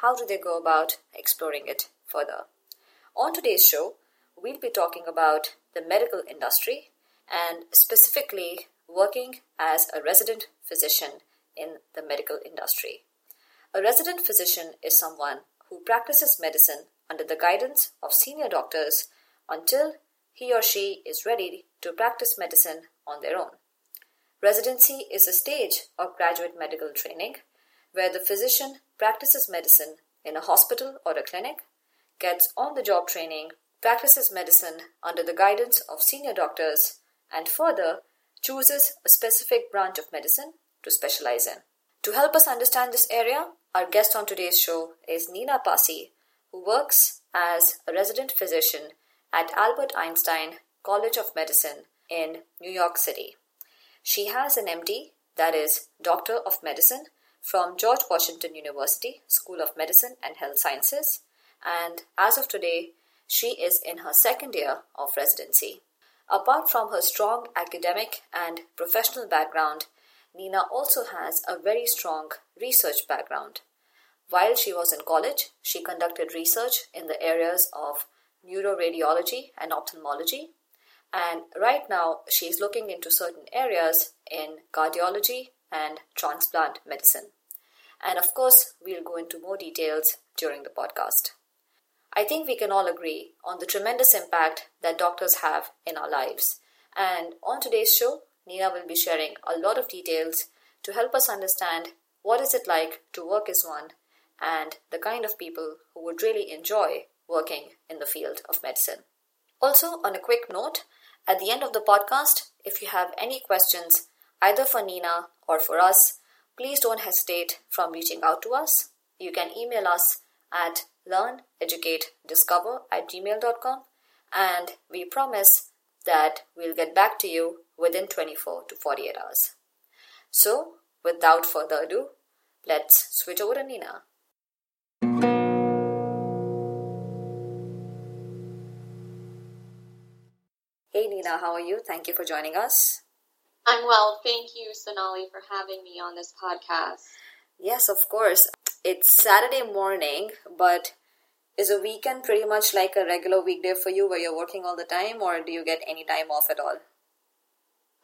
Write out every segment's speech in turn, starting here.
how do they go about exploring it further on today's show we'll be talking about the medical industry and specifically working as a resident physician in the medical industry a resident physician is someone who practices medicine under the guidance of senior doctors until he or she is ready to practice medicine on their own. Residency is a stage of graduate medical training where the physician practices medicine in a hospital or a clinic, gets on the job training, practices medicine under the guidance of senior doctors, and further chooses a specific branch of medicine to specialize in. To help us understand this area, our guest on today's show is Neena Passi, who works as a resident physician at Albert Einstein College of Medicine in New York City. She has an MD, that is, Doctor of Medicine, from George Washington University School of Medicine and Health Sciences, and as of today, she is in her second year of residency. Apart from her strong academic and professional background, Neena also has a very strong research background. While she was in college, she conducted research in the areas of neuroradiology and ophthalmology, and right now, she's looking into certain areas in cardiology and transplant medicine. And of course, we'll go into more details during the podcast. I think we can all agree on the tremendous impact that doctors have in our lives. And on today's show, Neena will be sharing a lot of details to help us understand what is it like to work as one and the kind of people who would really enjoy working in the field of medicine. Also, on a quick note, at the end of the podcast, if you have any questions, either for Neena or for us, please don't hesitate from reaching out to us. You can email us at learneducatediscover at gmail.com and we promise that we'll get back to you within 24 to 48 hours. So, without further ado, let's switch over to Neena. Hey Neena, how are you? Thank you for joining us. I'm well. Thank you, Sonali, for having me on this podcast. Yes, of course. It's Saturday morning, but is a weekend pretty much like a regular weekday for you where you're working all the time, or do you get any time off at all?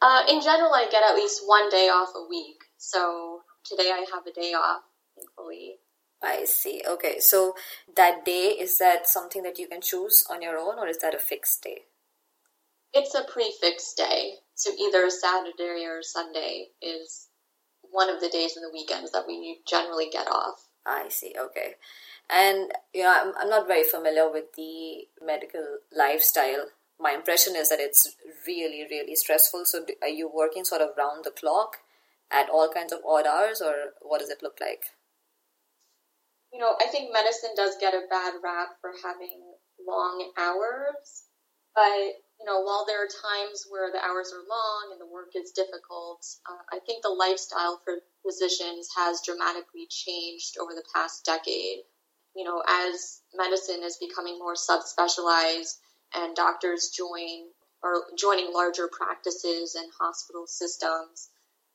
Uh, in general, I get at least one day off a week. So today I have a day off, thankfully. I see. Okay, so that day, is that something that you can choose on your own, or is that a fixed day? It's a prefix day. So either Saturday or Sunday is one of the days in the weekends that we generally get off. I see. Okay. And, you know, I'm, I'm not very familiar with the medical lifestyle. My impression is that it's really, really stressful. So, are you working sort of round the clock at all kinds of odd hours, or what does it look like? You know, I think medicine does get a bad rap for having long hours, but you know, while there are times where the hours are long and the work is difficult, uh, I think the lifestyle for physicians has dramatically changed over the past decade. You know, as medicine is becoming more subspecialized and doctors join or joining larger practices and hospital systems,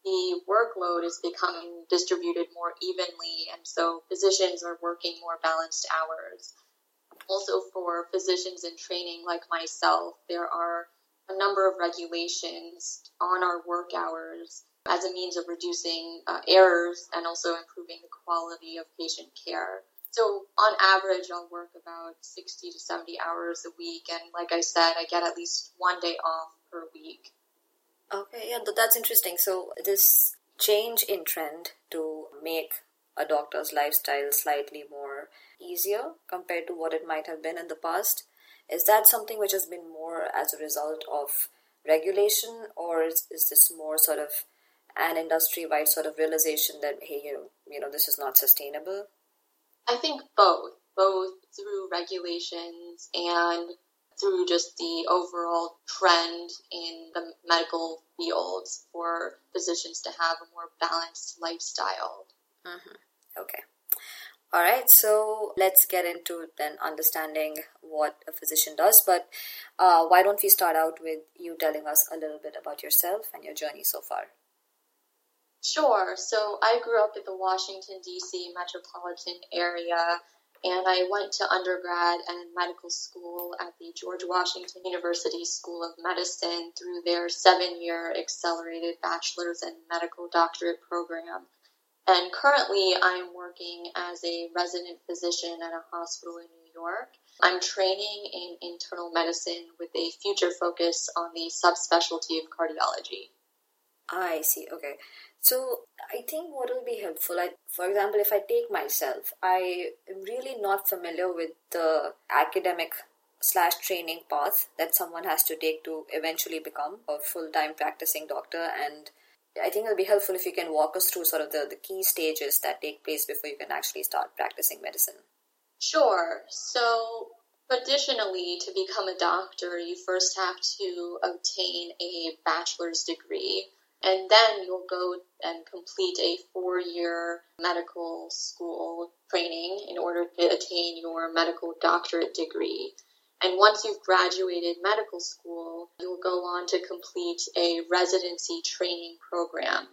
the workload is becoming distributed more evenly, and so physicians are working more balanced hours also for physicians in training like myself, there are a number of regulations on our work hours as a means of reducing uh, errors and also improving the quality of patient care. So on average, I'll work about 60 to 70 hours a week. And like I said, I get at least one day off per week. Okay, yeah, that's interesting. So this change in trend to make a doctor's lifestyle slightly more easier compared to what it might have been in the past. Is that something which has been more as a result of regulation, or is, is this more sort of an industry wide sort of realization that hey, you know, you know, this is not sustainable? I think both. both through regulations and through just the overall trend in the medical fields for physicians to have a more balanced lifestyle. Mm-hmm. Okay. All right, so let's get into then understanding what a physician does. But uh, why don't we start out with you telling us a little bit about yourself and your journey so far? Sure. So I grew up in the Washington, D.C. metropolitan area, and I went to undergrad and medical school at the George Washington University School of Medicine through their seven year accelerated bachelor's and medical doctorate program. And currently, I'm working as a resident physician at a hospital in New York. I'm training in internal medicine with a future focus on the subspecialty of cardiology. Ah, I see. Okay. So I think what will be helpful, like for example, if I take myself, I am really not familiar with the academic slash training path that someone has to take to eventually become a full time practicing doctor and I think it'll be helpful if you can walk us through sort of the, the key stages that take place before you can actually start practicing medicine. Sure. So, traditionally, to become a doctor, you first have to obtain a bachelor's degree, and then you'll go and complete a four year medical school training in order to attain your medical doctorate degree. And once you've graduated medical school, you'll go on to complete a residency training program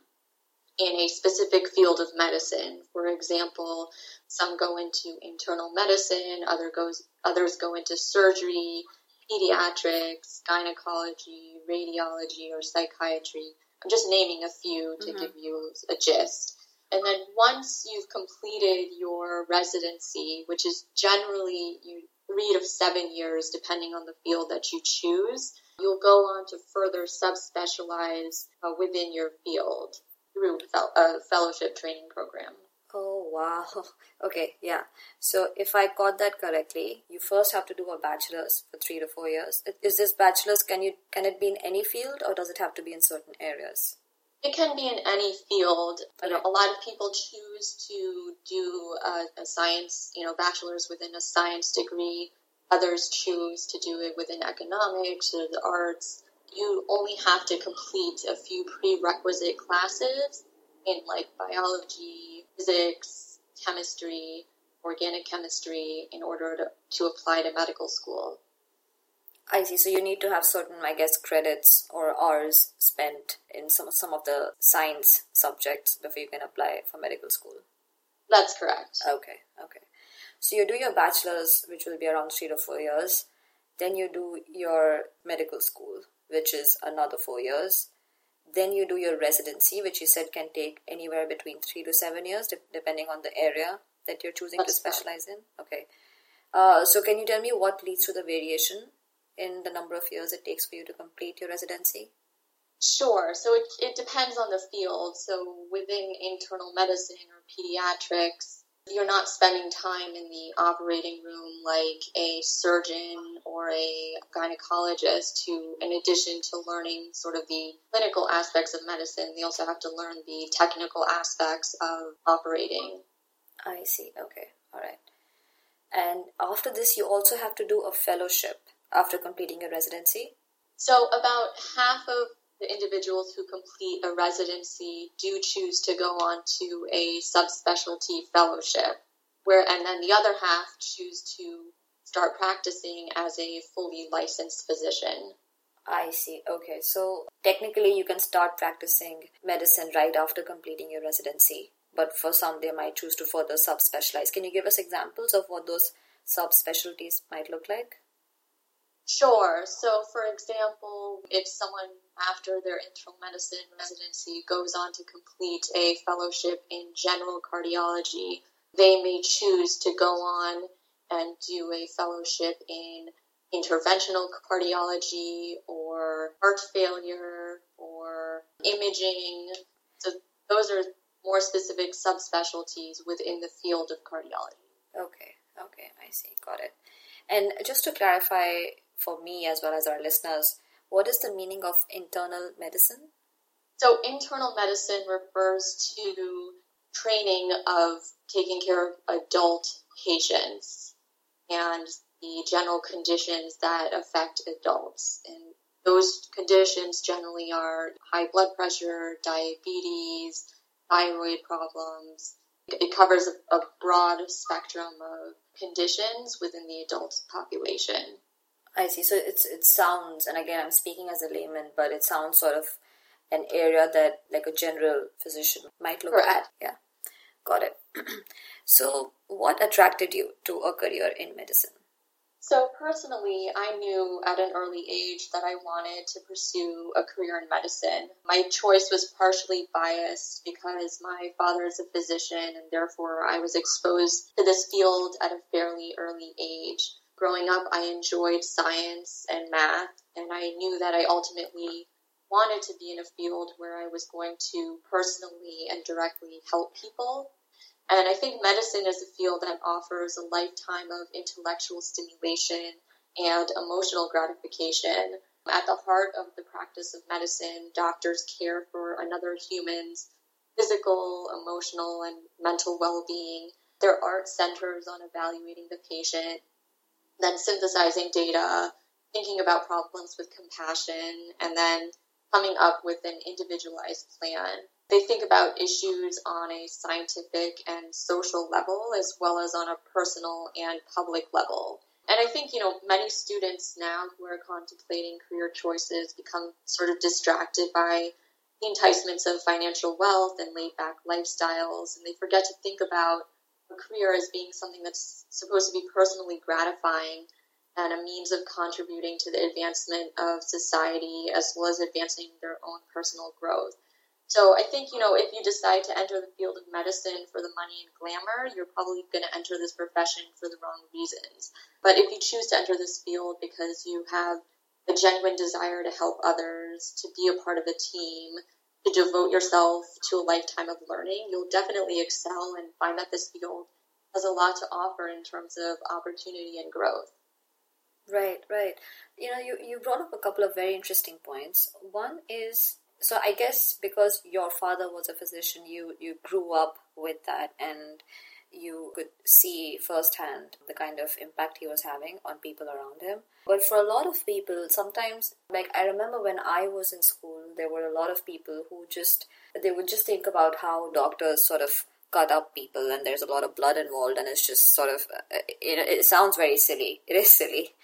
in a specific field of medicine. For example, some go into internal medicine, other goes, others go into surgery, pediatrics, gynecology, radiology, or psychiatry. I'm just naming a few to mm-hmm. give you a gist. And then once you've completed your residency, which is generally you three to seven years, depending on the field that you choose. You'll go on to further subspecialize uh, within your field through a fellowship training program. Oh wow. Okay, yeah. So if I caught that correctly, you first have to do a bachelor's for 3 to 4 years. Is this bachelor's can you can it be in any field or does it have to be in certain areas? It can be in any field. Know, a lot of people choose to do a, a, science, you know, bachelor's within a science degree. Others choose to do it within economics or the arts. You only have to complete a few prerequisite classes in like biology, physics, chemistry, organic chemistry in order to, to apply to medical school. I see. So you need to have certain, I guess, credits or hours spent in some some of the science subjects before you can apply for medical school. That's correct. Okay. Okay. So you do your bachelor's, which will be around three to four years. Then you do your medical school, which is another four years. Then you do your residency, which you said can take anywhere between three to seven years, depending on the area that you're choosing That's to specialize correct. in. Okay. Uh, so can you tell me what leads to the variation in the number of years it takes for you to complete your residency? Sure. So it, it depends on the field. So within internal medicine or pediatrics, you're not spending time in the operating room like a surgeon or a gynecologist who, in addition to learning sort of the clinical aspects of medicine, they also have to learn the technical aspects of operating. I see. Okay. All right. And after this, you also have to do a fellowship after completing your residency? So, about half of the individuals who complete a residency do choose to go on to a subspecialty fellowship, where and then the other half choose to start practicing as a fully licensed physician. I see. Okay, so technically you can start practicing medicine right after completing your residency, but for some they might choose to further subspecialize. Can you give us examples of what those subspecialties might look like? Sure. So, for example, if someone after their internal medicine residency goes on to complete a fellowship in general cardiology, they may choose to go on and do a fellowship in interventional cardiology or heart failure or imaging. So, those are more specific subspecialties within the field of cardiology. Okay, okay, I see, got it. And just to clarify, for me as well as our listeners, what is the meaning of internal medicine? So, internal medicine refers to training of taking care of adult patients. and the general conditions that affect adults. And those conditions generally are high blood pressure, diabetes, thyroid problems. It covers a, broad spectrum of conditions within the adult population. I see. So it's it sounds, and again, I'm speaking as a layman, but it sounds sort of an area that like a general physician might look Correct. at. Yeah, got it. so, what attracted you to a career in medicine? So, personally, I knew at an early age that I wanted to pursue a career in medicine. My choice was partially biased because my father is a physician, and therefore I was exposed to this field at a fairly early age. Growing up, I enjoyed science and math, and I knew that I ultimately wanted to be in a field where I was going to personally and directly help people and I think medicine is a field that offers a lifetime of intellectual stimulation and emotional gratification. At the heart of the practice of medicine, doctors care for another human's physical, emotional, and mental well being. Their art centers on evaluating the patient, then synthesizing data, thinking about problems with compassion, and then coming up with an individualized plan. They think about issues on a scientific and social level as well as on a personal and public level. And I think, you know, many students now who are contemplating career choices become sort of distracted by the enticements of financial wealth and laid back lifestyles, and they forget to think about a career as being something that's supposed to be personally gratifying and a means of contributing to the advancement of society as well as advancing their own personal growth. So I think, you know, if you decide to enter the field of medicine for the money and glamour, you're probably going to enter this profession for the wrong reasons. But if you choose to enter this field because you have a genuine desire to help others, to be a part of a team, to devote yourself to a lifetime of learning, you'll definitely excel and find that this field has a lot to offer in terms of opportunity and growth. Right, right. You know, you, you brought up a couple of very interesting points. One is so I guess because your father was a physician, you you grew up with that and you could see firsthand the kind of impact he was having on people around him. But for a lot of people, sometimes, like I remember when I was in school, there were a lot of people who just, they would just think about how doctors sort of cut up people and there's a lot of blood involved and it's just sort of, it, it sounds very silly. It is silly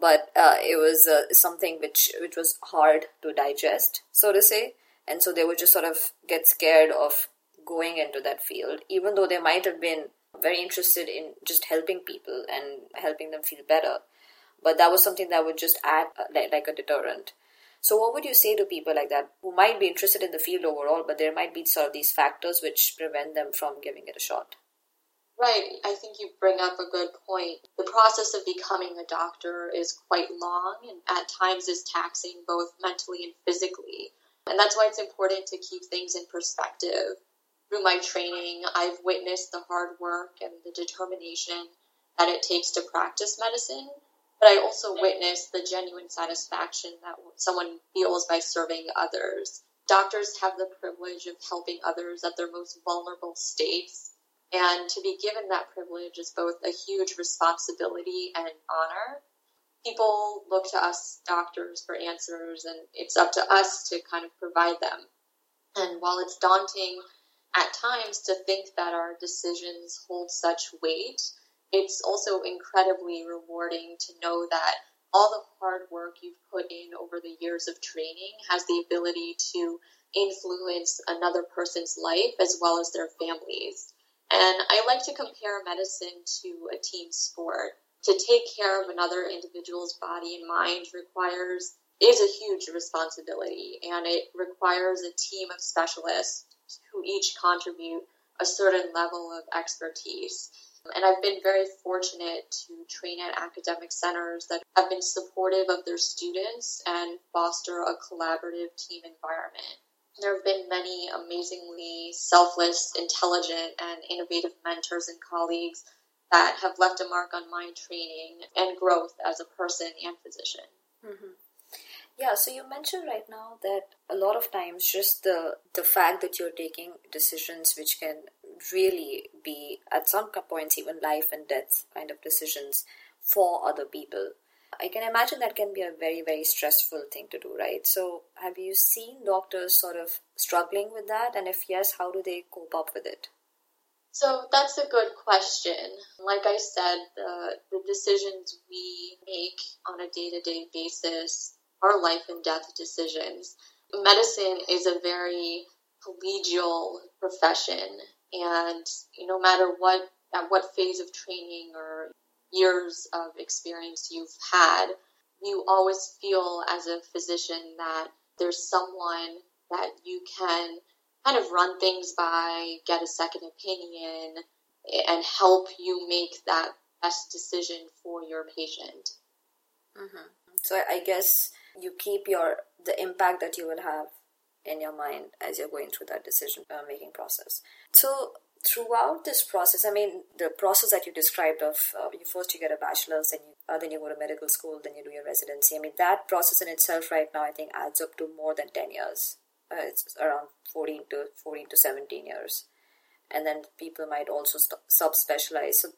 but uh, it was uh, something which which was hard to digest, so to say, and so they would just sort of get scared of going into that field, even though they might have been very interested in just helping people and helping them feel better. But that was something that would just act uh, like, like a deterrent. So, what would you say to people like that who might be interested in the field overall, but there might be sort of these factors which prevent them from giving it a shot? Right. I think you bring up a good point. The process of becoming a doctor is quite long and at times is taxing both mentally and physically. And that's why it's important to keep things in perspective. Through my training, I've witnessed the hard work and the determination that it takes to practice medicine, but I also witnessed the genuine satisfaction that someone feels by serving others. Doctors have the privilege of helping others at their most vulnerable states and to be given that privilege is both a huge responsibility and an honor. People look to us doctors for answers, and it's up to us to kind of provide them. And while it's daunting at times to think that our decisions hold such weight, it's also incredibly rewarding to know that all the hard work you've put in over the years of training has the ability to influence another person's life as well as their families. And I like to compare medicine to a team sport. To take care of another individual's body and mind requires is a huge responsibility and it requires a team of specialists who each contribute a certain level of expertise. And I've been very fortunate to train at academic centers that have been supportive of their students and foster a collaborative team environment. There have been many amazingly selfless, intelligent, and innovative mentors and colleagues that have left a mark on my training and growth as a person and physician. Mm-hmm. Yeah, so you mentioned right now that a lot of times just the the fact that you're taking decisions which can really be at some points even life and death kind of decisions for other people. I can imagine that can be a very, very stressful thing to do, right? So, have you seen doctors sort of struggling with that? And if yes, how do they cope up with it? So, that's a good question. Like I said, the, the decisions we make on a day to day basis are life and death decisions. Medicine is a very collegial profession, and no matter what at what phase of training or years of experience you've had, you always feel as a physician that there's someone that you can kind of run things by, get a second opinion, and help you make that best decision for your patient. Mm-hmm. So I guess you keep your the impact that you will have in your mind as you're going through that decision uh, making process. So throughout this process, I mean, the process that you described of uh, you first you get a bachelor's, then you uh, then you go to medical school, then you do your residency. I mean, that process in itself right now, I think, adds up to more than ten years. Uh, it's around fourteen to fourteen to seventeen years, and then people might also st- subspecialize. So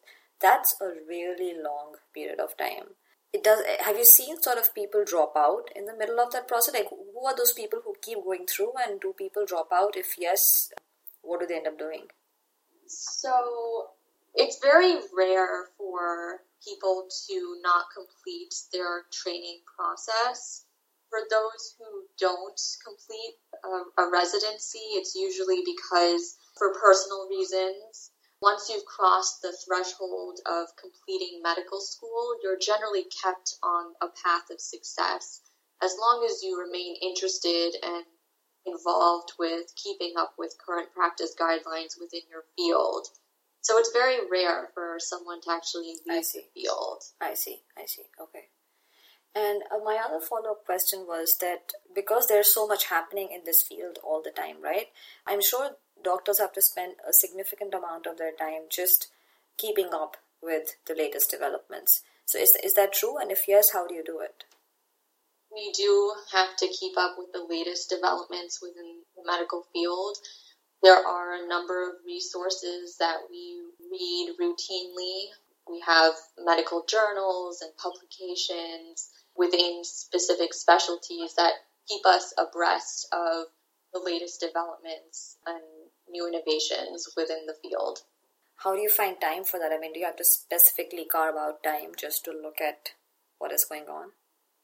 that's a really long period of time. It does. Have you seen sort of people drop out in the middle of that process? Like, who are those people who keep going through, and do people drop out? If yes, what do they end up doing? So it's very rare for people to not complete their training process. For those who don't complete a, a, residency, it's usually because for personal reasons. Once you've crossed the threshold of completing medical school, you're generally kept on a path of success as long as you remain interested and involved with keeping up with current practice guidelines within your field. So it's very rare for someone to actually leave the field. I see. I see. Okay. And uh, my other follow up question was that because there's so much happening in this field all the time, right? I'm sure doctors have to spend a significant amount of their time just keeping up with the latest developments. So is, is that true? And if yes, how do you do it? we do have to keep up with the latest developments within the medical field. There are a number of resources that we read routinely. We have medical journals and publications within specific specialties that keep us abreast of the latest developments and new innovations within the field. How do you find time for that? I mean, do you have to specifically carve out time just to look at what is going on?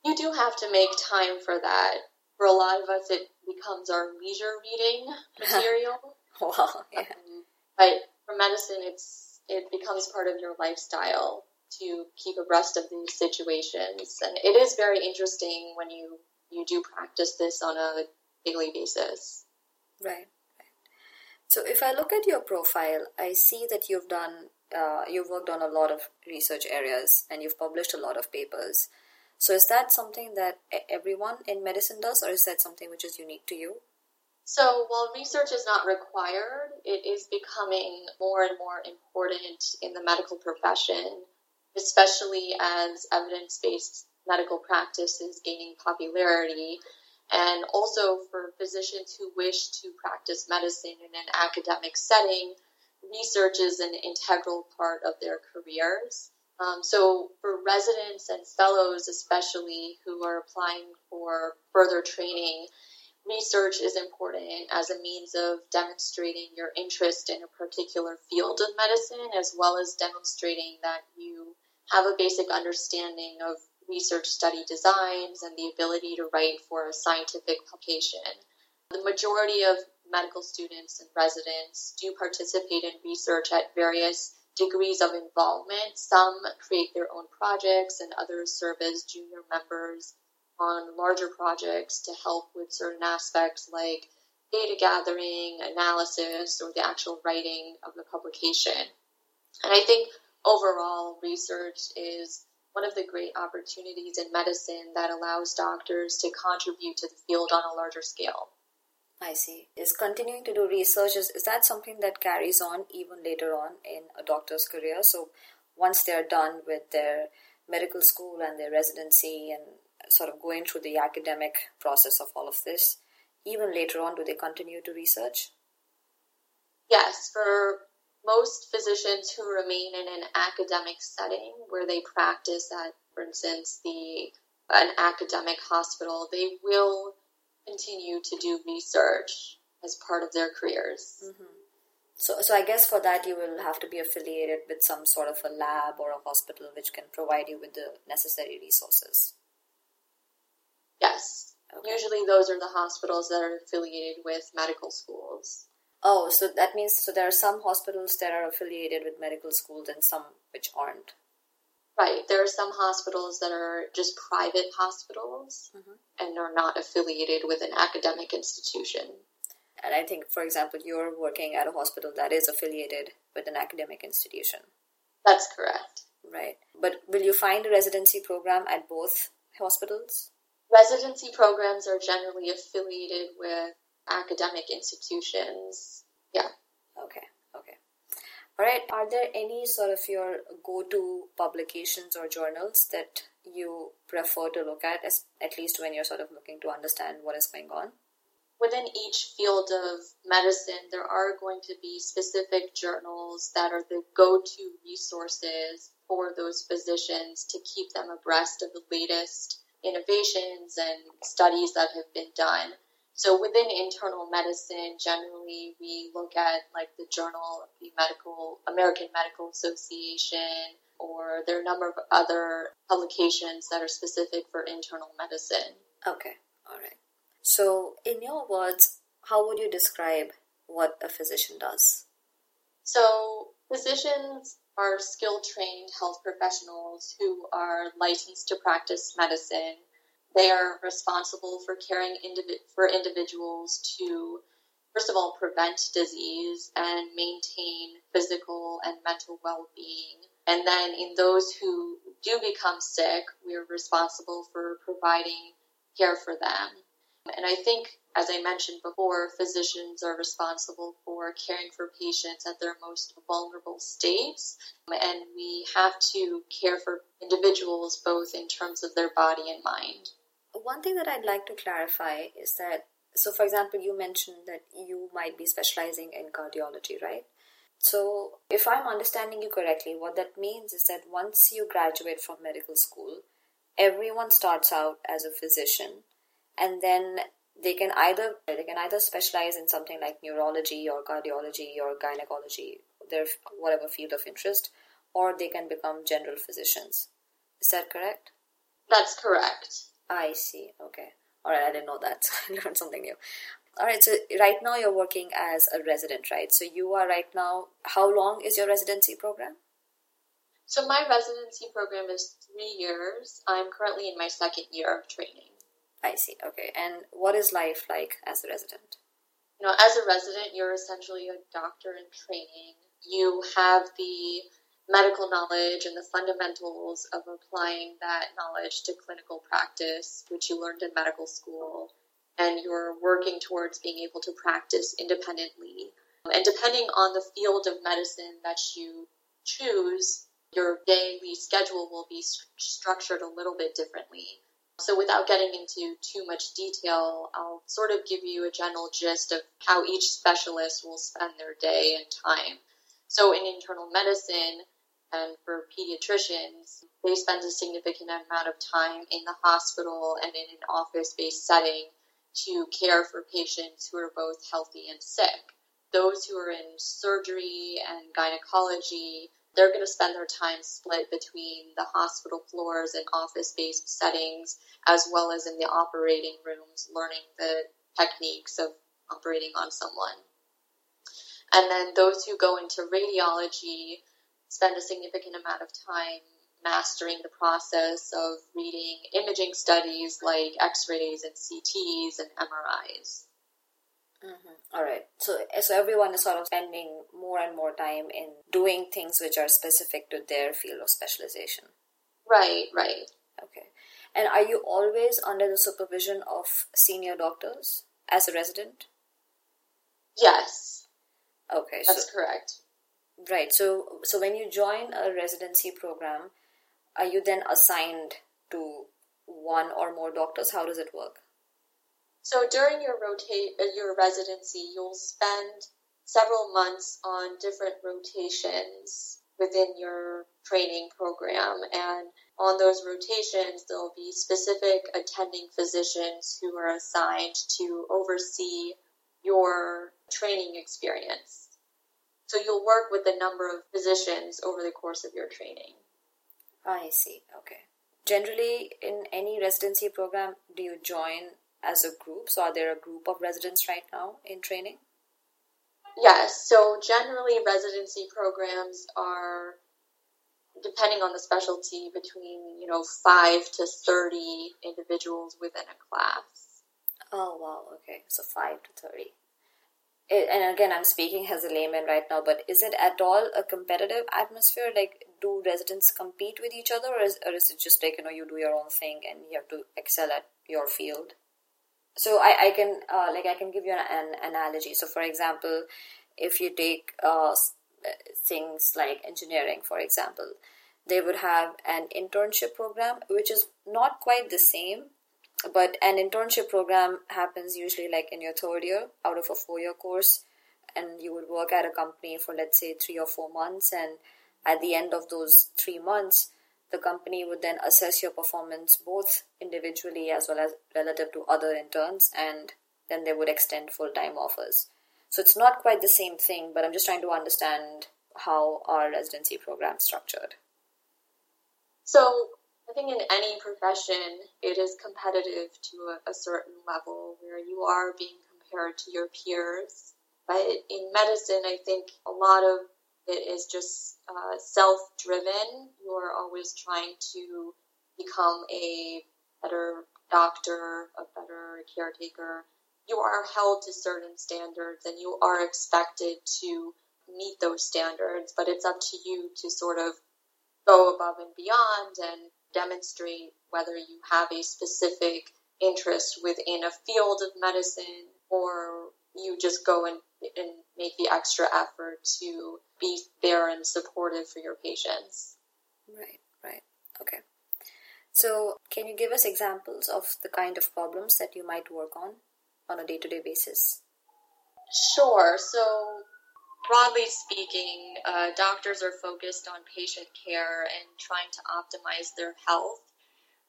you do have to make time for that. For a lot of us, it becomes our leisure reading material. wow. Yeah. Um, but for medicine, it's it becomes part of your lifestyle to keep abreast of these situations, and it is very interesting when you you do practice this on a daily basis. Right. So if I look at your profile, I see that you've done uh, you've worked on a lot of research areas and you've published a lot of papers. So is that something that everyone in medicine does, or is that something which is unique to you? So while research is not required, it is becoming more and more important in the medical profession, especially as evidence based medical practice is gaining popularity. And also for physicians who wish to practice medicine in an academic setting, research is an integral part of their careers. Um, so for residents and fellows, especially who are applying for further training, research is important as a means of demonstrating your interest in a particular field of medicine, as well as demonstrating that you have a basic understanding of research study designs and the ability to write for a scientific publication. The majority of medical students and residents do participate in research at various degrees of involvement. Some create their own projects, and others serve as junior members on larger projects to help with certain aspects like data gathering, analysis, or the actual writing of the publication. And I think overall, research is one of the great opportunities in medicine that allows doctors to contribute to the field on a larger scale. I see. Is continuing to do research, is, is that something that carries on even later on in a doctor's career? So once they're done with their medical school and their residency and sort of going through the academic process of all of this, even later on, do they continue to research? Yes, for most physicians who remain in an academic setting where they practice at, for instance, the an academic hospital, they will continue to do research as part of their careers. Mm-hmm. So, so I guess for that you will have to be affiliated with some sort of a lab or a hospital which can provide you with the necessary resources. Yes. Okay. Usually those are the hospitals that are affiliated with medical schools. Oh, so that means so there are some hospitals that are affiliated with medical schools and some which aren't. Right. There are some hospitals that are just private hospitals mm-hmm. and are not affiliated with an academic institution. And I think, for example, you're working at a hospital that is affiliated with an academic institution. That's correct. Right. But will you find a residency program at both hospitals? Residency programs are generally affiliated with academic institutions. Yeah. Okay. Okay. All right. Are there any sort of your go to publications or journals that you prefer to look at, as, at least when you're sort of looking to understand what is going on? within each field of medicine, there are going to be specific journals that are the go to resources for those physicians to keep them abreast of the latest innovations and studies that have been done. So within internal medicine, generally we look at like the Journal of the Medical American Medical Association, or there are a number of other publications that are specific for internal medicine. Okay, all right. So, in your words, how would you describe what a physician does? So, physicians are skill trained health professionals who are licensed to practice medicine. They are responsible for caring indivi- for individuals to, first of all, prevent disease and maintain physical and mental well being. And then, in those who do become sick, we are responsible for providing care for them. And I think, as I mentioned before, physicians are responsible for caring for patients at their most vulnerable states. And we have to care for individuals both in terms of their body and mind. One thing that I'd like to clarify is that, so for example, you mentioned that you might be specializing in cardiology, right? So, if I'm understanding you correctly, what that means is that once you graduate from medical school, everyone starts out as a physician and then they can either they can either specialize in something like neurology or cardiology or gynecology, their whatever field of interest, or they can become general physicians. Is that correct? That's correct. I see. Okay. All right. I didn't know that. I learned something new. All right. So right now you're working as a resident, right? So you are right now. How long is your residency program? So my residency program is three years. I'm currently in my second year of training. I see. Okay. And what is life like as a resident? You know, as a resident, you're essentially a doctor in training. You have the medical knowledge and the fundamentals of applying that knowledge to clinical practice, which you learned in medical school, and you're working towards being able to practice independently. And depending on the field of medicine that you choose, your daily schedule will be st- structured a little bit differently. So without getting into too much detail, I'll sort of give you a general gist of how each specialist will spend their day and time. So in internal medicine and for pediatricians, they spend a significant amount of time in the hospital and in an office-based setting to care for patients who are both healthy and sick. Those who are in surgery and gynecology they're going to spend their time split between the hospital floors and office based settings, as well as in the operating rooms, learning the techniques of operating on someone. And then those who go into radiology spend a significant amount of time mastering the process of reading imaging studies like x rays and CTs and MRIs. Mm-hmm. All right. So, so everyone is sort of spending more and more time in doing things which are specific to their field of specialization. Right, right. Okay. And are you always under the supervision of senior doctors as a resident? Yes. Okay. That's so, correct. Right. So, so when you join a residency program, are you then assigned to one or more doctors? How does it work? So during your rotate uh, your residency, you'll spend several months on different rotations within your training program. And on those rotations, there'll be specific attending physicians who are assigned to oversee your training experience. So you'll work with a number of physicians over the course of your training. I see. Okay. Generally, in any residency program, do you join as a group? So, are there a group of residents right now in training? Yes. So, generally, residency programs are depending on the specialty between you know five to thirty individuals within a class. Oh wow! Okay, so five to thirty and again i'm speaking as a layman right now but is it at all a competitive atmosphere? Like do residents compete with each other or is, or is it just like you know you do your own thing and you have to excel at your field? So i, I can uh, like i can give you an, an, analogy. So for example if you take uh, things like engineering for example they would have an internship program which is not quite the same but an internship program happens usually like in your third year out of a four year course and you would work at a company for let's say three or four months and at the end of those three months the company would then assess your performance both individually as well as relative to other interns and then they would extend full time offers. So it's not quite the same thing but i'm just trying to understand how our residency program structured. So I think in any profession, it is competitive to a, a, certain level where you are being compared to your peers. But in medicine, I think a lot of it is just uh, self driven. You are always trying to become a better doctor, a better caretaker. You are held to certain standards and you are expected to meet those standards, but it's up to you to sort of go above and beyond and demonstrate whether you have a specific interest within a field of medicine or you just go and, and make the extra effort to be there and supportive for your patients. Right, right. Okay. So, can you give us examples of the kind of problems that you might work on on a day to day basis? Sure. So, broadly speaking, uh, doctors are focused on patient care and trying to optimize their health.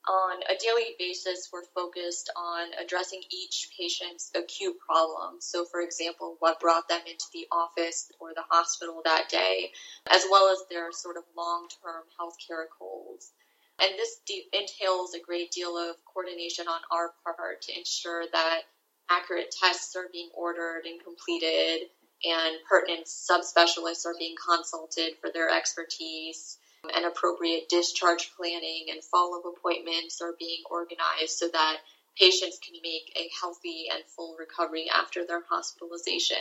On a daily basis, we're focused on addressing each patient's acute problem. So, for example, what brought them into the office or the hospital that day, as well as their sort of long term healthcare goals. And this de- entails a great deal of coordination on our part to ensure that accurate tests are being ordered and completed, and pertinent subspecialists are being consulted for their expertise and appropriate discharge planning and follow-up appointments are being organized so that patients can make a healthy and full recovery after their hospitalization.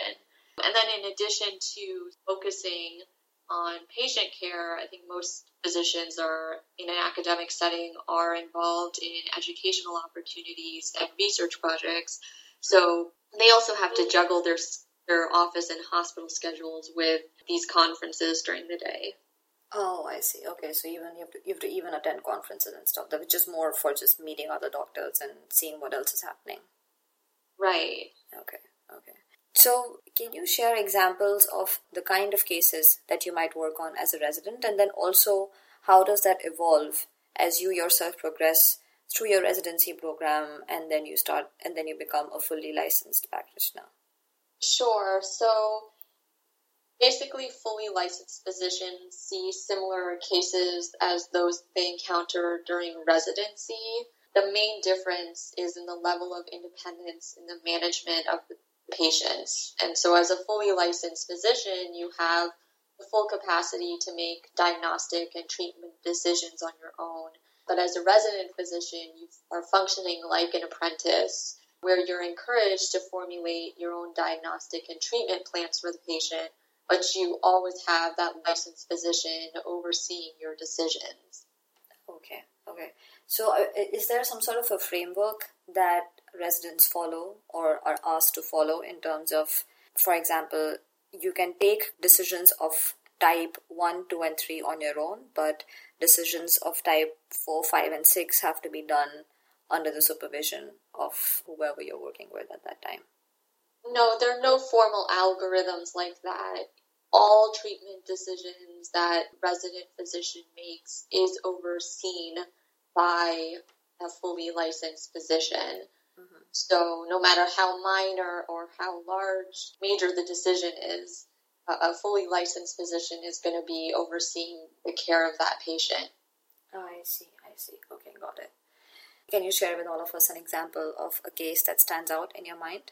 And then in addition to focusing on patient care, I think most physicians are in an academic setting are involved in educational opportunities and research projects. So they also have to juggle their their office and hospital schedules with these conferences during the day. Oh, I see. Okay, so even you have to you have to even attend conferences and stuff. Was just more for just meeting other doctors and seeing what else is happening. Right. Okay. Okay. So, can you share examples of the kind of cases that you might work on as a resident, and then also how does that evolve as you yourself progress through your residency program, and then you start, and then you become a fully licensed practitioner? Sure. So basically, fully licensed physicians see similar cases as those they encounter during residency. The main difference is in the level of independence in the management of the patients. And so, as a fully licensed physician, you have the full capacity to make diagnostic and treatment decisions on your own. But as a resident physician, you are functioning like an apprentice where you're encouraged to formulate your own diagnostic and treatment plans for the patient, but you always have that licensed physician overseeing your decisions. Okay, okay. So, uh, is there some sort of a framework that residents follow or are asked to follow in terms of, for example, you can take decisions of type 1, 2, and 3 on your own, but decisions of type 4, 5, and 6 have to be done under the supervision of whoever you're working with at that time. No, there are no formal algorithms like that. All treatment decisions that resident physician makes is overseen by a fully licensed physician. Mm-hmm. So no matter how minor or how large, major the decision is, a fully licensed physician is going to be overseeing the care of that patient. Oh, I see. I see. Okay, got it. Can you share with all of us an example of a case that stands out in your mind?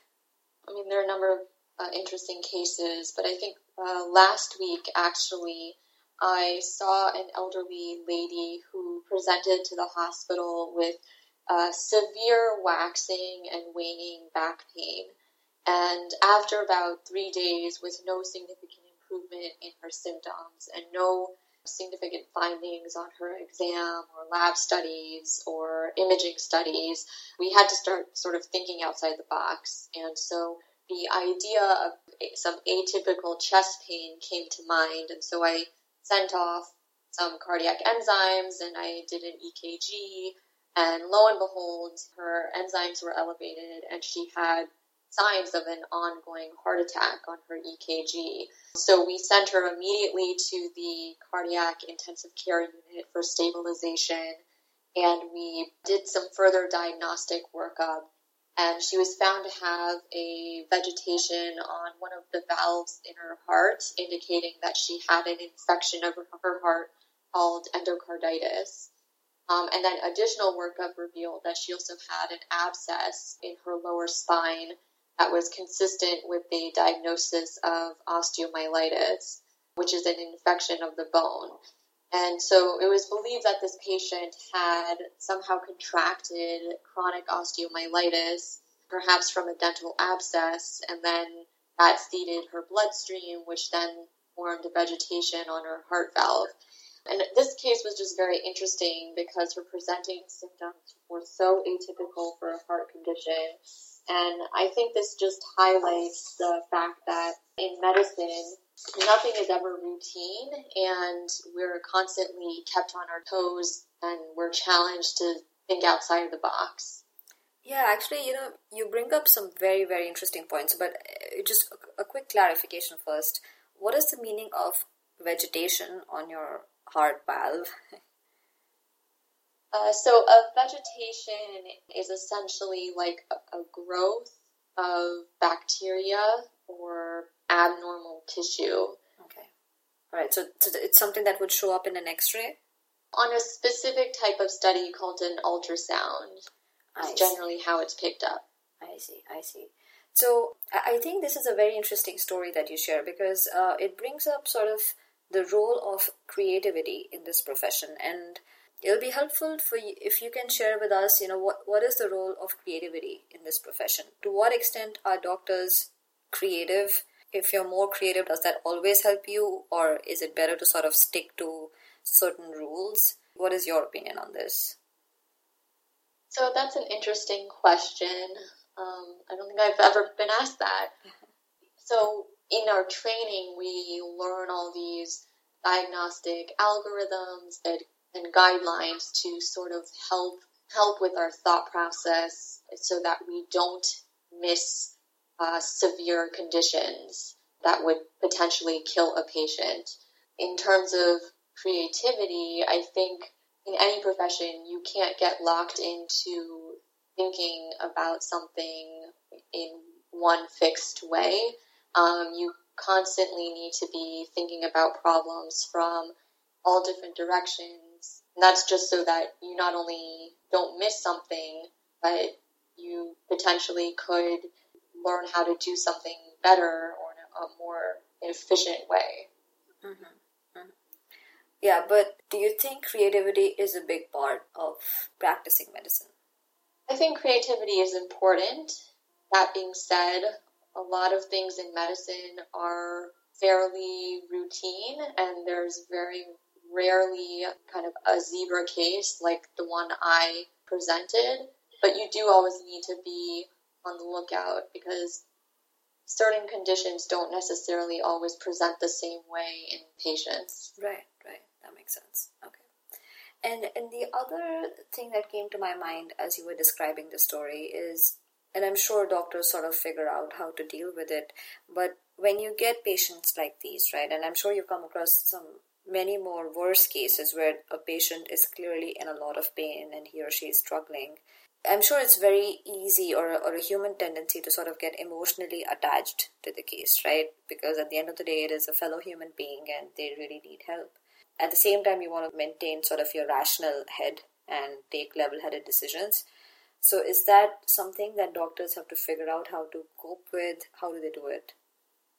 I mean, there are a number of uh, interesting cases, but I think uh, last week actually I saw an elderly lady who presented to the hospital with uh, severe waxing and waning back pain. And after about three days, with no significant improvement in her symptoms and no significant findings on her exam or lab studies or imaging studies, we had to start sort of thinking outside the box. And so the idea of some atypical chest pain came to mind. And so I sent off some cardiac enzymes and I did an EKG. And lo and behold, her enzymes were elevated and she had signs of an ongoing heart attack on her EKG. So we sent her immediately to the cardiac intensive care unit for stabilization and we did some further diagnostic workup and she was found to have a vegetation on one of the valves in her heart indicating that she had an infection of her heart called endocarditis. Um, and then additional workup revealed that she also had an abscess in her lower spine that was consistent with the diagnosis of osteomyelitis, which is an infection of the bone. And so it was believed that this patient had somehow contracted chronic osteomyelitis, perhaps from a dental abscess, and then that seeded her bloodstream, which then formed a vegetation on her heart valve. And this case was just very interesting because her presenting symptoms were so atypical for a heart condition and I think this just highlights the fact that in medicine, nothing is ever routine and we're constantly kept on our toes and we're challenged to think outside of the box. Yeah, actually, you know, you bring up some very, very interesting points, but uh, just a quick clarification first. What is the meaning of vegetation on your heart valve? Uh, so a vegetation is essentially like a, a growth of bacteria or abnormal tissue. Okay. All right. So, so it's something that would show up in an X-ray. On a specific type of study called an ultrasound, is generally how it's picked up. I see. I see. So I think this is a very interesting story that you share because uh, it brings up sort of the role of creativity in this profession and it'll be helpful for you if you can share with us you know what, what is the role of creativity in this profession? To what extent are doctors creative? If you're more creative does that always help you or is it better to sort of stick to certain rules? What is your opinion on this? So that's an interesting question. Um, i don't think i've ever been asked that. So in our training we learn all these diagnostic algorithms that and guidelines to sort of help help with our thought process so that we don't miss uh, severe conditions that would potentially kill a patient. In terms of creativity, I think in any profession you can't get locked into thinking about something in one fixed way. Um, you constantly need to be thinking about problems from all different directions and that's just so that you not only don't miss something, but you potentially could learn how to do something better or in a more efficient way. Mm-hmm. Mm-hmm. Yeah, but do you think creativity is a big part of practicing medicine? I think creativity is important. That being said, a lot of things in medicine are fairly routine and there's very rarely kind of a zebra case like the one I presented, but you do always need to be on the lookout because certain conditions don't necessarily always present the same way in patients. Right, right. That makes sense. Okay. And and the other thing that came to my mind as you were describing the story is and I'm sure doctors sort of figure out how to deal with it. But when you get patients like these, right, and I'm sure you've come across some many more worse cases where a patient is clearly in a lot of pain and he or she is struggling. I'm sure it's very easy or, or a human tendency to sort of get emotionally attached to the case, right? Because at the end of the day, it is a fellow human being and they really need help. At the same time, you want to maintain sort of your rational head and take level headed decisions. So, is that something that doctors have to figure out how to cope with? How do they do it?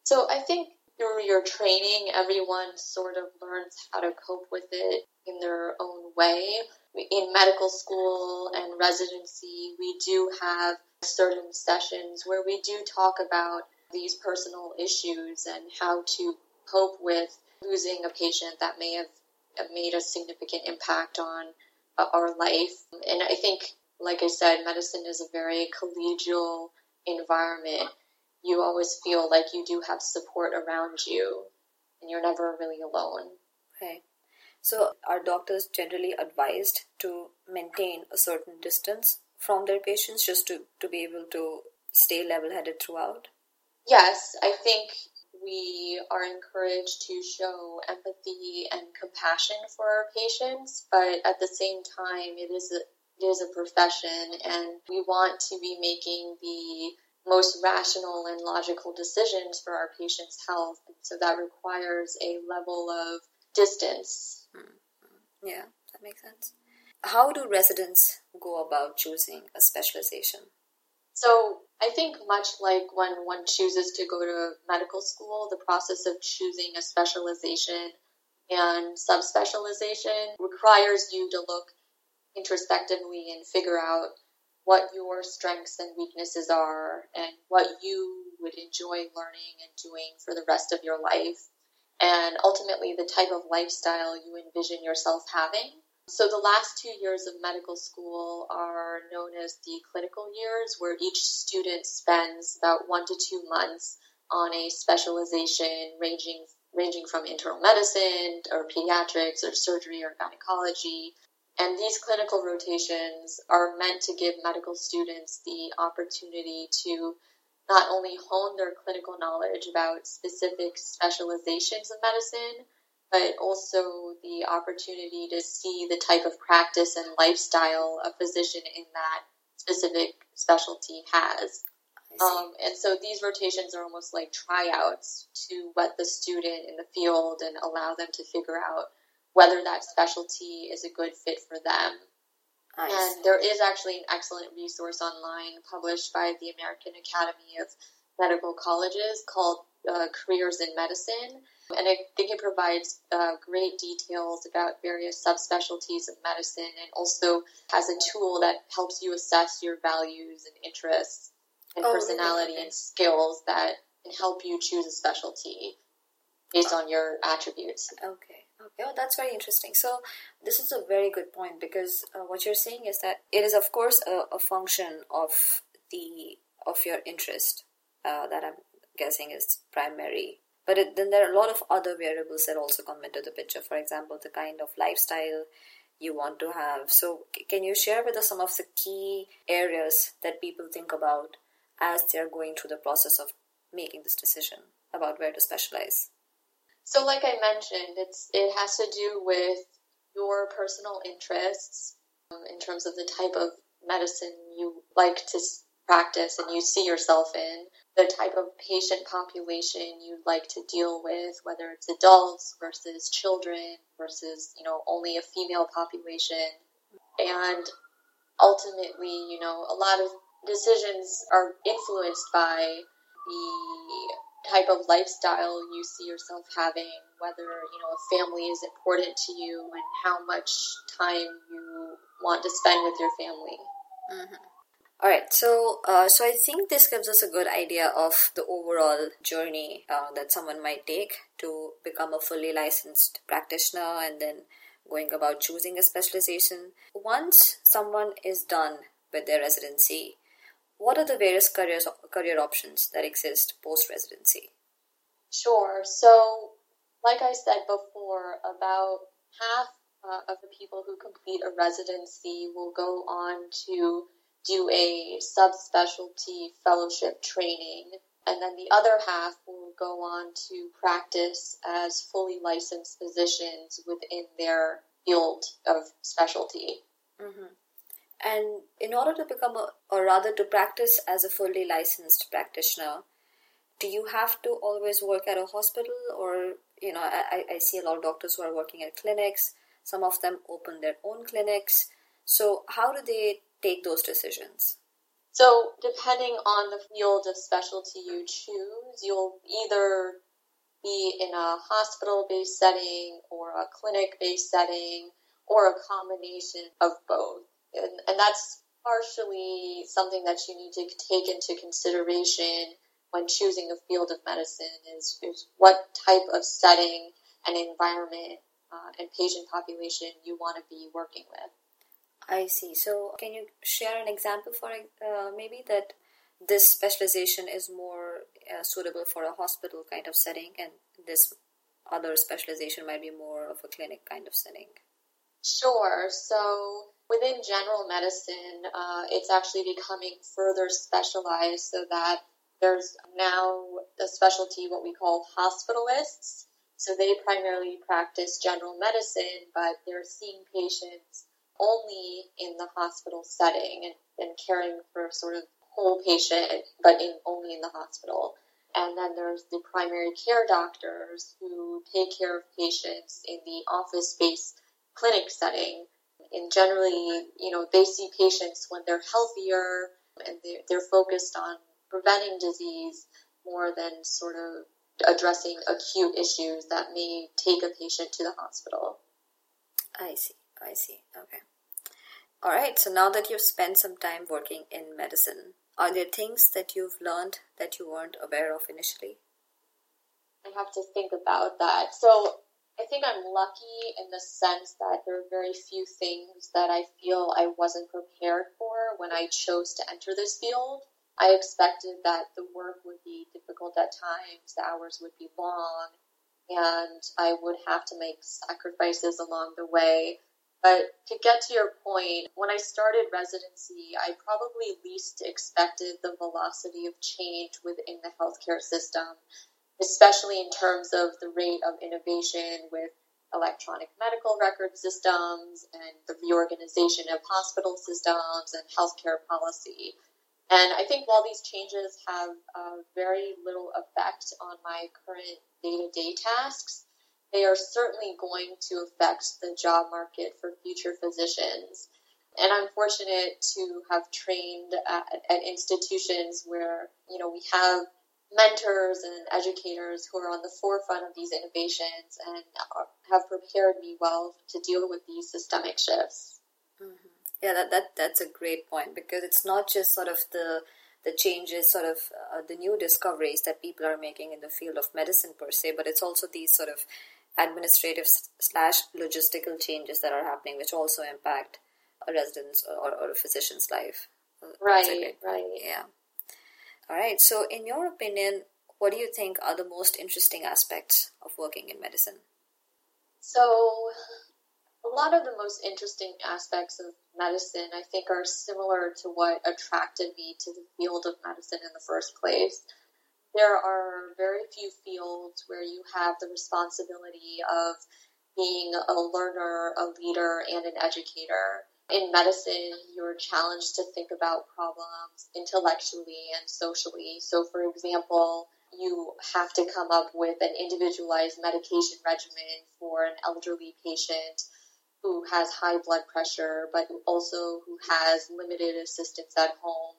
So, I think through your training, everyone sort of learns how to cope with it in their own way. In medical school and residency, we do have certain sessions where we do talk about these personal issues and how to cope with losing a patient that may have made a significant impact on uh, our life. And I think, like I said, medicine is a very collegial environment you always feel like you do have support around you and you're never really alone. Okay. So, are doctors generally advised to maintain a certain distance from their patients just to, to be able to stay level headed throughout? Yes, I think we are encouraged to show empathy and compassion for our patients, but at the same time, it is a, it is a profession, and we want to be making the most rational and logical decisions for our patient's health. And so that requires a level of distance. Mm-hmm. Yeah, that makes sense. How do residents go about choosing a specialization? So, I think much like when one chooses to go to medical school, the process of choosing a specialization and subspecialization requires you to look introspectively and figure out what your strengths and weaknesses are and what you would enjoy learning and doing for the rest of your life, and ultimately the type of lifestyle you envision yourself having. So, the last two years of medical school are known as the clinical years, where each student spends about one to two months on a specialization ranging ranging from internal medicine or pediatrics or surgery or gynecology and these clinical rotations are meant to give medical students the opportunity to not only hone their clinical knowledge about specific specializations of medicine, but also the opportunity to see the type of practice and lifestyle a physician in that specific specialty has. Um, and so these rotations are almost like tryouts to wet the student in the field and allow them to figure out whether that specialty is a good fit for them. Nice. And there is actually an excellent resource online published by the American Academy of Medical Colleges called uh, Careers in Medicine. And I think it provides uh, great details about various subspecialties of medicine and also has a tool that helps you assess your values and interests and oh, personality really? and skills that can help you choose a specialty based on your attributes. Okay. Okay, oh, that's very interesting. So, this is a very good point because uh, what you're saying is that it is, of course, a, a function of the of your interest uh, that I'm guessing is primary. But it, then there are a lot of other variables that also come into the picture. For example, the kind of lifestyle you want to have. So, can you share with us some of the key areas that people think about as they're going through the process of making this decision about where to specialize? So, like I mentioned, it's it has to do with your personal interests um, in terms of the type of medicine you like to practice and you see yourself in, the type of patient population you'd like to deal with, whether it's adults versus children versus you know only a female population, and ultimately, you know, a lot of decisions are influenced by the type of lifestyle you see yourself having, whether you know a family is important to you, and how much time you want to spend with your family. Mm-hmm. All right, so uh, so I think this gives us a good idea of the overall journey uh, that someone might take to become a fully licensed practitioner, and then going about choosing a specialization. Once someone is done with their residency, what are the various careers, career options that exist post residency? Sure. So, like I said before, about half uh, of the people who complete a residency will go on to do a subspecialty fellowship training, and then the other half will go on to practice as fully licensed physicians within their field of specialty. Mm-hmm. And in order to become a, or rather to practice as a fully licensed practitioner, do you have to always work at a hospital or, you know, I, I see a lot of doctors who are working at clinics. Some of them open their own clinics. So how do they take those decisions? So depending on the field of specialty you choose, you'll either be in a hospital-based setting or a clinic-based setting or a combination of both and, and that's partially something that you need to take into consideration when choosing a field of medicine is, is what type of setting and environment uh, and patient population you want to be working with. I see. So, can you share an example for uh, maybe that this specialization is more uh, suitable for a hospital kind of setting, and this other specialization might be more of a clinic kind of setting? Sure. So, within general medicine, uh, it's actually becoming further specialized so that there's now a specialty, what we call hospitalists. So they primarily practice general medicine, but they're seeing patients only in the hospital setting and, and caring for sort of whole patient, but in only in the hospital. And then there's the primary care doctors who take care of patients in the office-based clinic setting and generally, you know, they see patients when they're healthier and they're, they're focused on preventing disease more than sort of addressing acute issues that may take a patient to the hospital. I see. I see. Okay. All right. So now that you've spent some time working in medicine, are there things that you've learned that you weren't aware of initially? I have to think about that. So I think I'm lucky in the sense that there are very few things that I feel I wasn't prepared for when I chose to enter this field. I expected that the work would be difficult at times, the hours would be long, and I would have to make sacrifices along the way. But to get to your point, when I started residency, I probably least expected the velocity of change within the healthcare system especially in terms of the rate of innovation with electronic medical record systems and the reorganization of hospital systems and healthcare policy. And I think while these changes have uh, very little effect on my current day to day tasks, they are certainly going to affect the job market for future physicians. And I'm fortunate to have trained at, at institutions where, you know, we have mentors and educators who are on the forefront of these innovations and have prepared me well to deal with these systemic shifts. Mm-hmm. Yeah, that, that that's a great point because it's not just sort of the the changes, sort of uh, the new discoveries that people are making in the field of medicine per se, but it's also these sort of administrative slash logistical changes that are happening, which also impact a resident's or, or a physician's life. Right, right. Yeah. All right. So, in your opinion, what do you think are the most interesting aspects of working in medicine? So, a lot of the most interesting aspects of medicine, I think, are similar to what attracted me to the field of medicine in the first place. There are very few fields where you have the responsibility of being a learner, a leader, and an educator in medicine, you're challenged to think about problems intellectually and socially. So, for example, you have to come up with an individualized medication regimen for an elderly patient who has high blood pressure, but also who has limited assistance at home.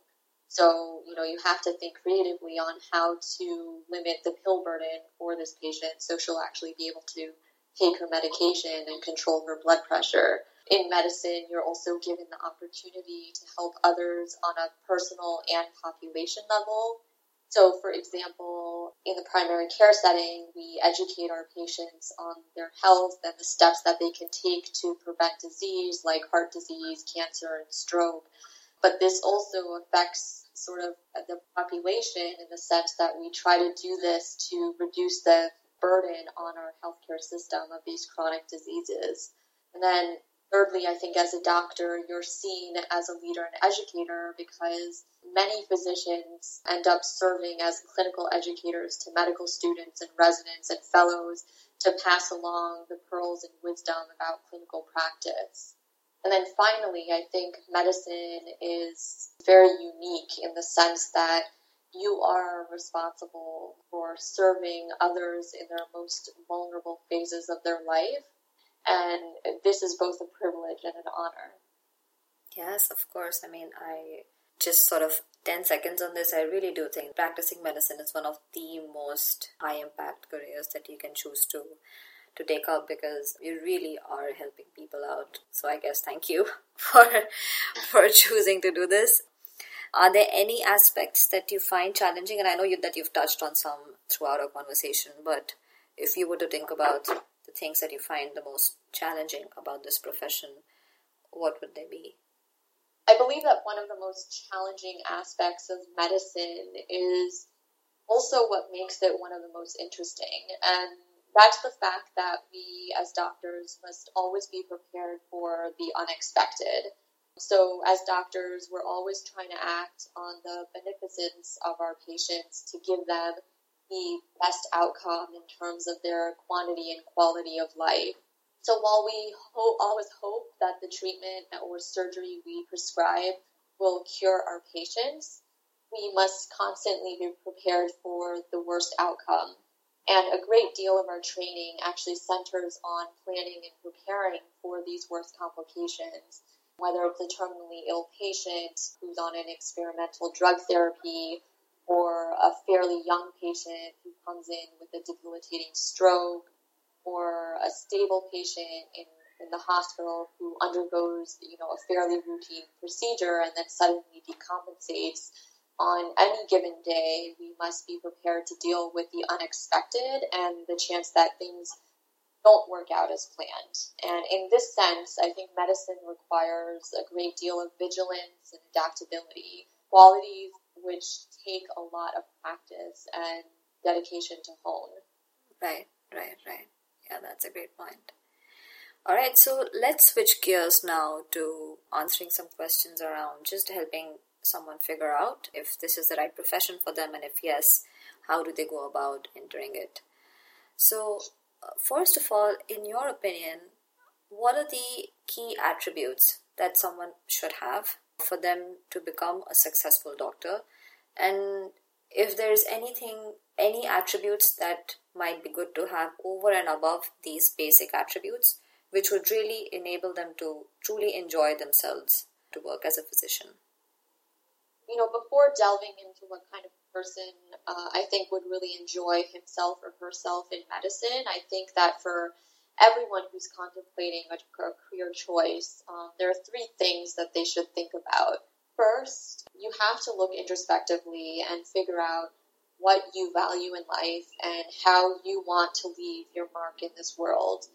So, you know, you have to think creatively on how to limit the pill burden for this patient so she'll actually be able to take her medication and control her blood pressure in medicine, you're also given the opportunity to help others on a personal and population level. So, for example, in the primary care setting, we educate our patients on their health and the steps that they can take to prevent disease like heart disease, cancer, and stroke. But this also affects sort of the population in the sense that we try to do this to reduce the burden on our healthcare system of these chronic diseases. And then Thirdly, I think as a doctor, you're seen as a leader and educator because many physicians end up serving as clinical educators to medical students and residents and fellows to pass along the pearls and wisdom about clinical practice. And then finally, I think medicine is very unique in the sense that you are responsible for serving others in their most vulnerable phases of their life. And this is both a privilege and an honor. Yes, of course. I mean, I just sort of 10 seconds on this. I really do think practicing medicine is one of the most high impact careers that you can choose to to take up because you really are helping people out. So I guess thank you for for choosing to do this. Are there any aspects that you find challenging? And I know you, that you've touched on some throughout our conversation, but if you were to think about the things that you find the most challenging about this profession, what would they be? I believe that one of the most challenging aspects of medicine is also what makes it one of the most interesting. And that's the fact that we as doctors must always be prepared for the unexpected. So, as doctors, we're always trying to act on the beneficence of our patients to give them the best outcome in terms of their quantity and quality of life. So, while we ho- always hope that the treatment or surgery we prescribe will cure our patients, we must constantly be prepared for the worst outcome. And a great deal of our training actually centers on planning and preparing for these worst complications whether it's a terminally ill patient who's on an experimental drug therapy or a fairly young patient who comes in with a debilitating stroke or a stable patient in, in the hospital who undergoes, you know, a fairly routine procedure and then suddenly decompensates on any given day, we must be prepared to deal with the unexpected and the chance that things don't work out as planned. And in this sense, I think medicine requires a great deal of vigilance and adaptability, qualities which take a lot of practice and dedication to hone. Right, right, right. Yeah, that's a great point. All right, so let's switch gears now to answering some questions around just helping someone figure out if this is the right profession for them, and if yes, how do they go about entering it. So, uh, first of all, in your opinion, what are the key attributes that someone should have for them to become a successful doctor? And if there's anything, any attributes that might be good to have over and above these basic attributes, which would really enable them to truly enjoy themselves to work as a physician? You know, before delving into what kind of person uh, I think would really enjoy himself or herself in medicine. I think that for everyone who's contemplating a, career choice, um, there are three things that they should think about. First, you have to look introspectively and figure out what you value in life and how you want to leave your mark in this world.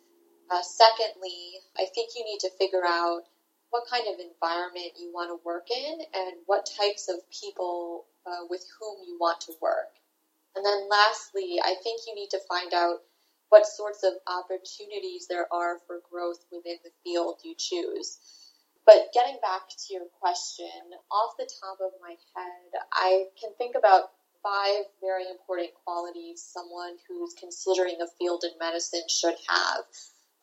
Uh, secondly, I think you need to figure out what kind of environment you want to work in and what types of people uh, with whom you want to work. And then lastly, I think you need to find out what sorts of opportunities there are for growth within the field you choose. But getting back to your question, off the top of my head, I can think about five very important qualities someone who's considering a field in medicine should have.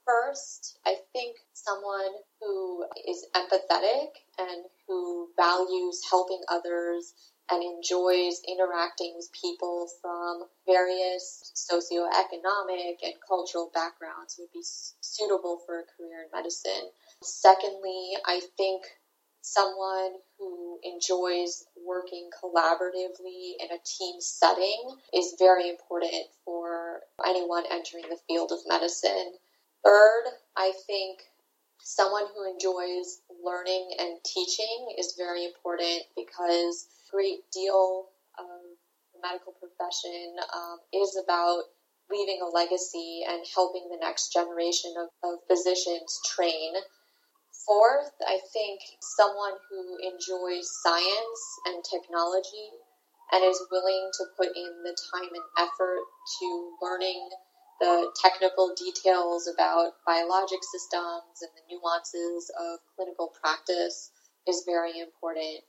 First, I think someone who is empathetic and who values helping others and enjoys interacting with people from various socioeconomic and cultural backgrounds would be suitable for a career in medicine. Secondly, I think someone who enjoys working collaboratively in a team setting is very important for anyone entering the field of medicine. Third, I think someone who enjoys learning and teaching is very important because a great deal of the medical profession um, is about leaving a legacy and helping the next generation of, of physicians train. Fourth, I think someone who enjoys science and technology and is willing to put in the time and effort to learning the technical details about biologic systems and the nuances of clinical practice is very important.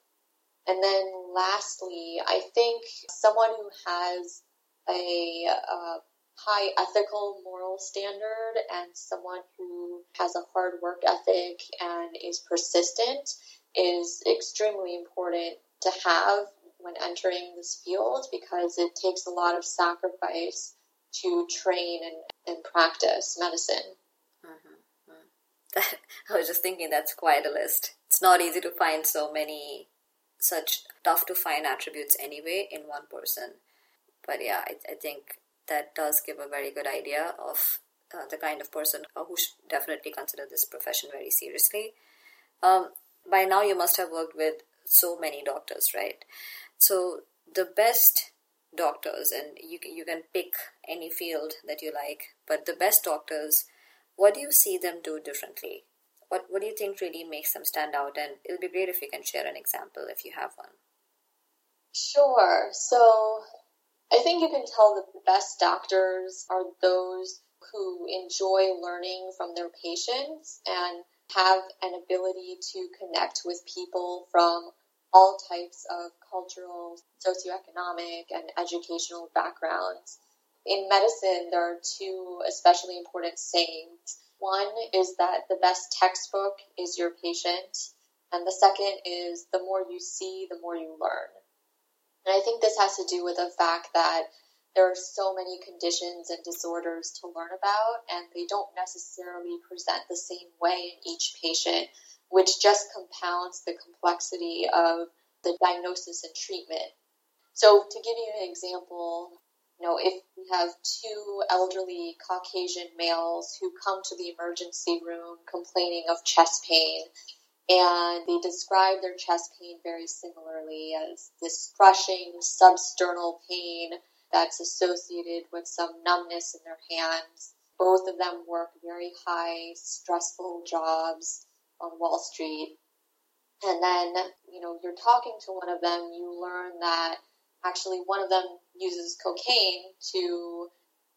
And then lastly, I think someone who has a, a high ethical moral standard and someone who has a hard work ethic and is persistent is extremely important to have when entering this field because it takes a lot of sacrifice to train and, and practice medicine. Mm-hmm. I was just thinking that's quite a list. It's not easy to find so many such tough to find attributes anyway in one person. But yeah, I, I think that does give a very good idea of uh, the kind of person uh, who should definitely consider this profession very seriously. Um, by now, you must have worked with so many doctors, right? So the best doctors, and you you can pick any field that you like, but the best doctors, what do you see them do differently? What what do you think really makes them stand out? And it'll be great if you can share an example if you have one. Sure. So I think you can tell that the best doctors are those who enjoy learning from their patients and have an ability to connect with people from all types of cultural, socioeconomic, and educational backgrounds. In medicine, there are two especially important sayings. One is that the best textbook is your patient, and the second is the more you see, the more you learn. And I think this has to do with the fact that there are so many conditions and disorders to learn about, and they don't necessarily present the same way in each patient which just compounds the complexity of the diagnosis and treatment. So, to give you an example, you know, if we have two elderly Caucasian males who come to the emergency room complaining of chest pain, and they describe their chest pain very similarly as this crushing substernal pain that's associated with some numbness in their hands. Both of them work very high, stressful jobs on Wall Street. And then, you know, you're talking to one of them, you learn that actually one of them uses cocaine to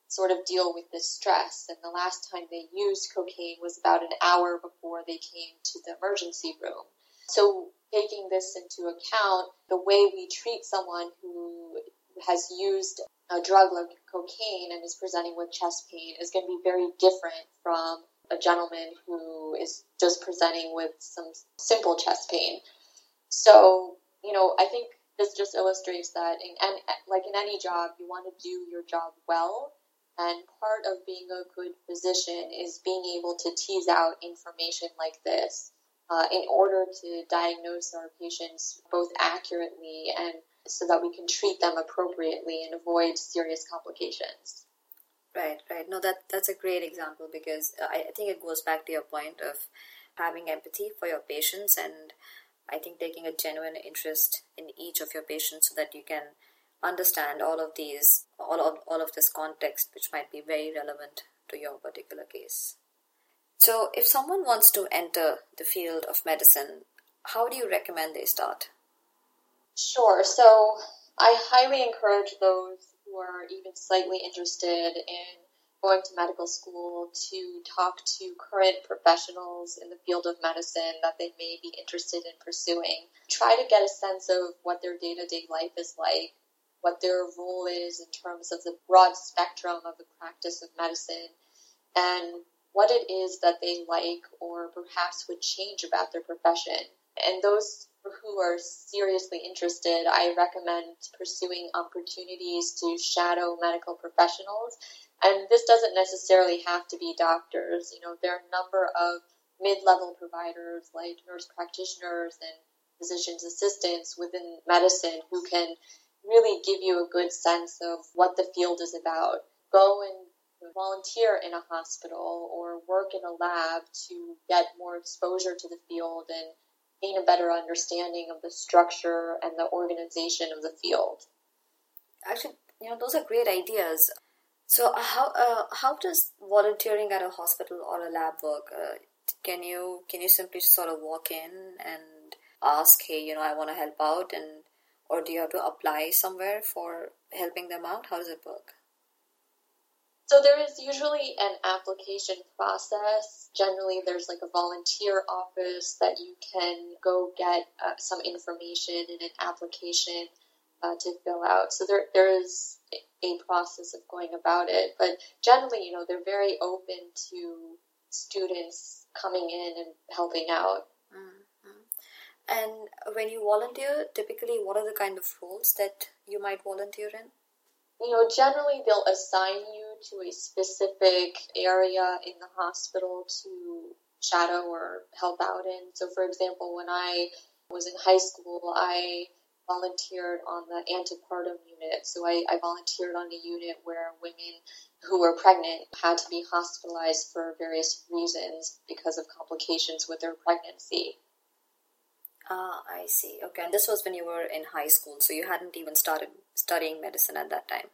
sort of deal with this stress. And the last time they used cocaine was about an hour before they came to the emergency room. So, taking this into account, the way we treat someone who has used a drug like cocaine and is presenting with chest pain is going to be very different from a gentleman who is just presenting with some simple chest pain. So, you know, I think this just illustrates that, in, and like in any job, you want to do your job well. And part of being a good physician is being able to tease out information like this uh, in order to diagnose our patients both accurately and so that we can treat them appropriately and avoid serious complications. Right, right. No, that that's a great example because uh, I, I think it goes back to your point of having empathy for your patients and I think taking a genuine interest in each of your patients so that you can understand all of these all of all of this context which might be very relevant to your particular case. So if someone wants to enter the field of medicine, how do you recommend they start? Sure. So I highly encourage those who are even slightly interested in going to medical school to talk to current professionals in the field of medicine that they may be interested in pursuing. Try to get a sense of what their day to day life is like, what their role is in terms of the broad spectrum of the practice of medicine, and what it is that they like or perhaps would change about their profession. And those who are seriously interested, I recommend pursuing opportunities to shadow medical professionals. And this doesn't necessarily have to be doctors. You know, there are a number of mid-level providers like nurse practitioners and physician's assistants within medicine who can really give you a good sense of what the field is about. Go and volunteer in a hospital or work in a lab to get more exposure to the field and gain a better understanding of the structure and the organization of the field. Actually, you know, those are great ideas. So, how uh, how does volunteering at a hospital or a lab work? Uh, can you can you simply sort of walk in and ask, hey, you know, I want to help out, and or do you have to apply somewhere for helping them out? How does it work? So there is usually an application process. Generally, there's like a volunteer office that you can go get uh, some information and an application uh, to fill out. So there there is a process of going about it, but generally, you know, they're very open to students coming in and helping out. Mm-hmm. And when you volunteer, typically, what are the kind of roles that you might volunteer in? You know, generally they'll assign you to a specific area in the hospital to shadow or help out in. So, for example, when I was in high school, I volunteered on the antepartum unit. So I, I, volunteered on a unit where women who were pregnant had to be hospitalized for various reasons because of complications with their pregnancy. Ah, I see. Okay, and this was when you were in high school, so you hadn't even started studying medicine at that time.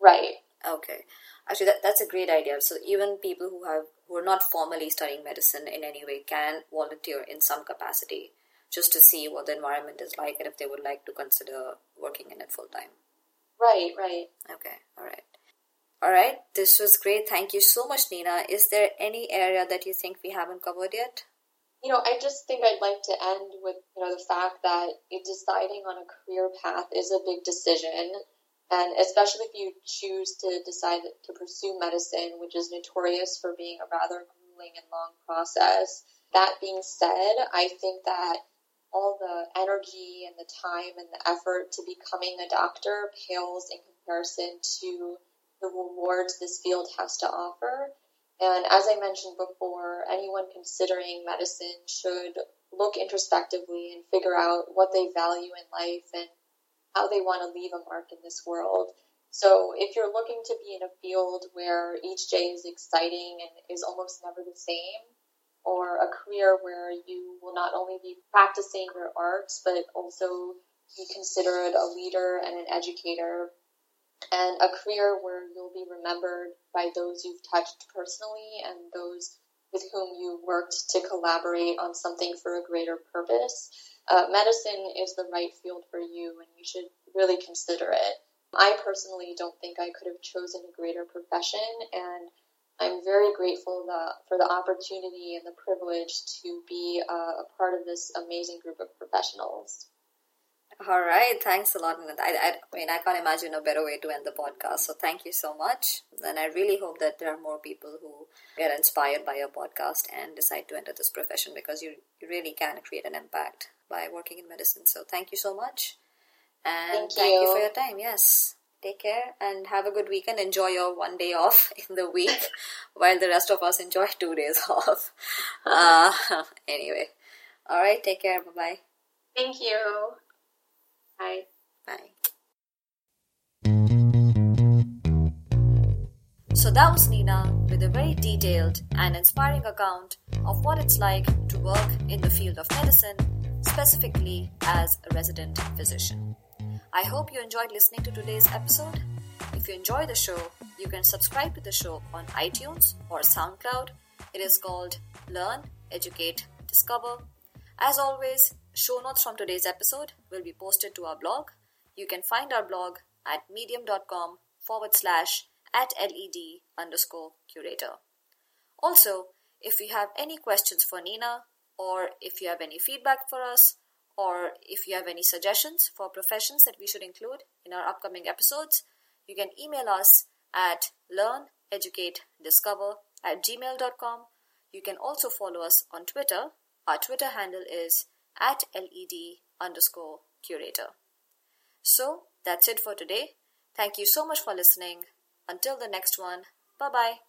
Right. Okay. Actually, that, that's a great idea. So even people who have who are not formally studying medicine in any way can volunteer in some capacity just to see what the environment is like and if they would like to consider working in it full time. Right, right. Okay, all right. All right, this was great. Thank you so much, Neena. Is there any area that you think we haven't covered yet? You know, I just think I'd like to end with, you know, the fact that deciding on a career path is a big decision. And especially if you choose to decide to pursue medicine, which is notorious for being a rather grueling and long process. That being said, I think that all the energy and the time and the effort to becoming a doctor pales in comparison to the rewards this field has to offer. And as I mentioned before, anyone considering medicine should look introspectively and figure out what they value in life and how they want to leave a mark in this world. So if you're looking to be in a field where each day is exciting and is almost never the same, or a career where you will not only be practicing your arts, but also be considered a leader and an educator, and a career where you'll be remembered by those you've touched personally and those with whom you worked to collaborate on something for a greater purpose. Uh, medicine is the right field for you, and you should really consider it. I personally don't think I could have chosen a greater profession, and I'm very grateful for the opportunity and the privilege to be uh, a part of this amazing group of professionals. All right, thanks a lot. I, I, I, mean, I can't imagine a better way to end the podcast. So thank you so much. And I really hope that there are more people who get inspired by your podcast and decide to enter this profession because you, you really can create an impact by working in medicine. So thank you so much. And thank you, thank you for your time. Yes take care and have a good weekend. Enjoy your one day off in the week while the rest of us enjoy two days off. Uh, anyway, all right, take care. Bye bye. Thank you. Bye. Bye. So that was Neena with a very detailed and inspiring account of what it's like to work in the field of medicine, specifically as a resident physician. I hope you enjoyed listening to today's episode. If you enjoy the show, you can subscribe to the show on iTunes or SoundCloud. It is called Learn, Educate, Discover. As always, show notes from today's episode will be posted to our blog. You can find our blog at medium.com forward slash at led underscore curator. Also, if you have any questions for Neena or if you have any feedback for us, or if you have any suggestions for professions that we should include in our upcoming episodes, you can email us at learneducatediscover at gmail.com. You can also follow us on Twitter. Our Twitter handle is at led underscore curator. So that's it for today. Thank you so much for listening. Until the next one, bye bye.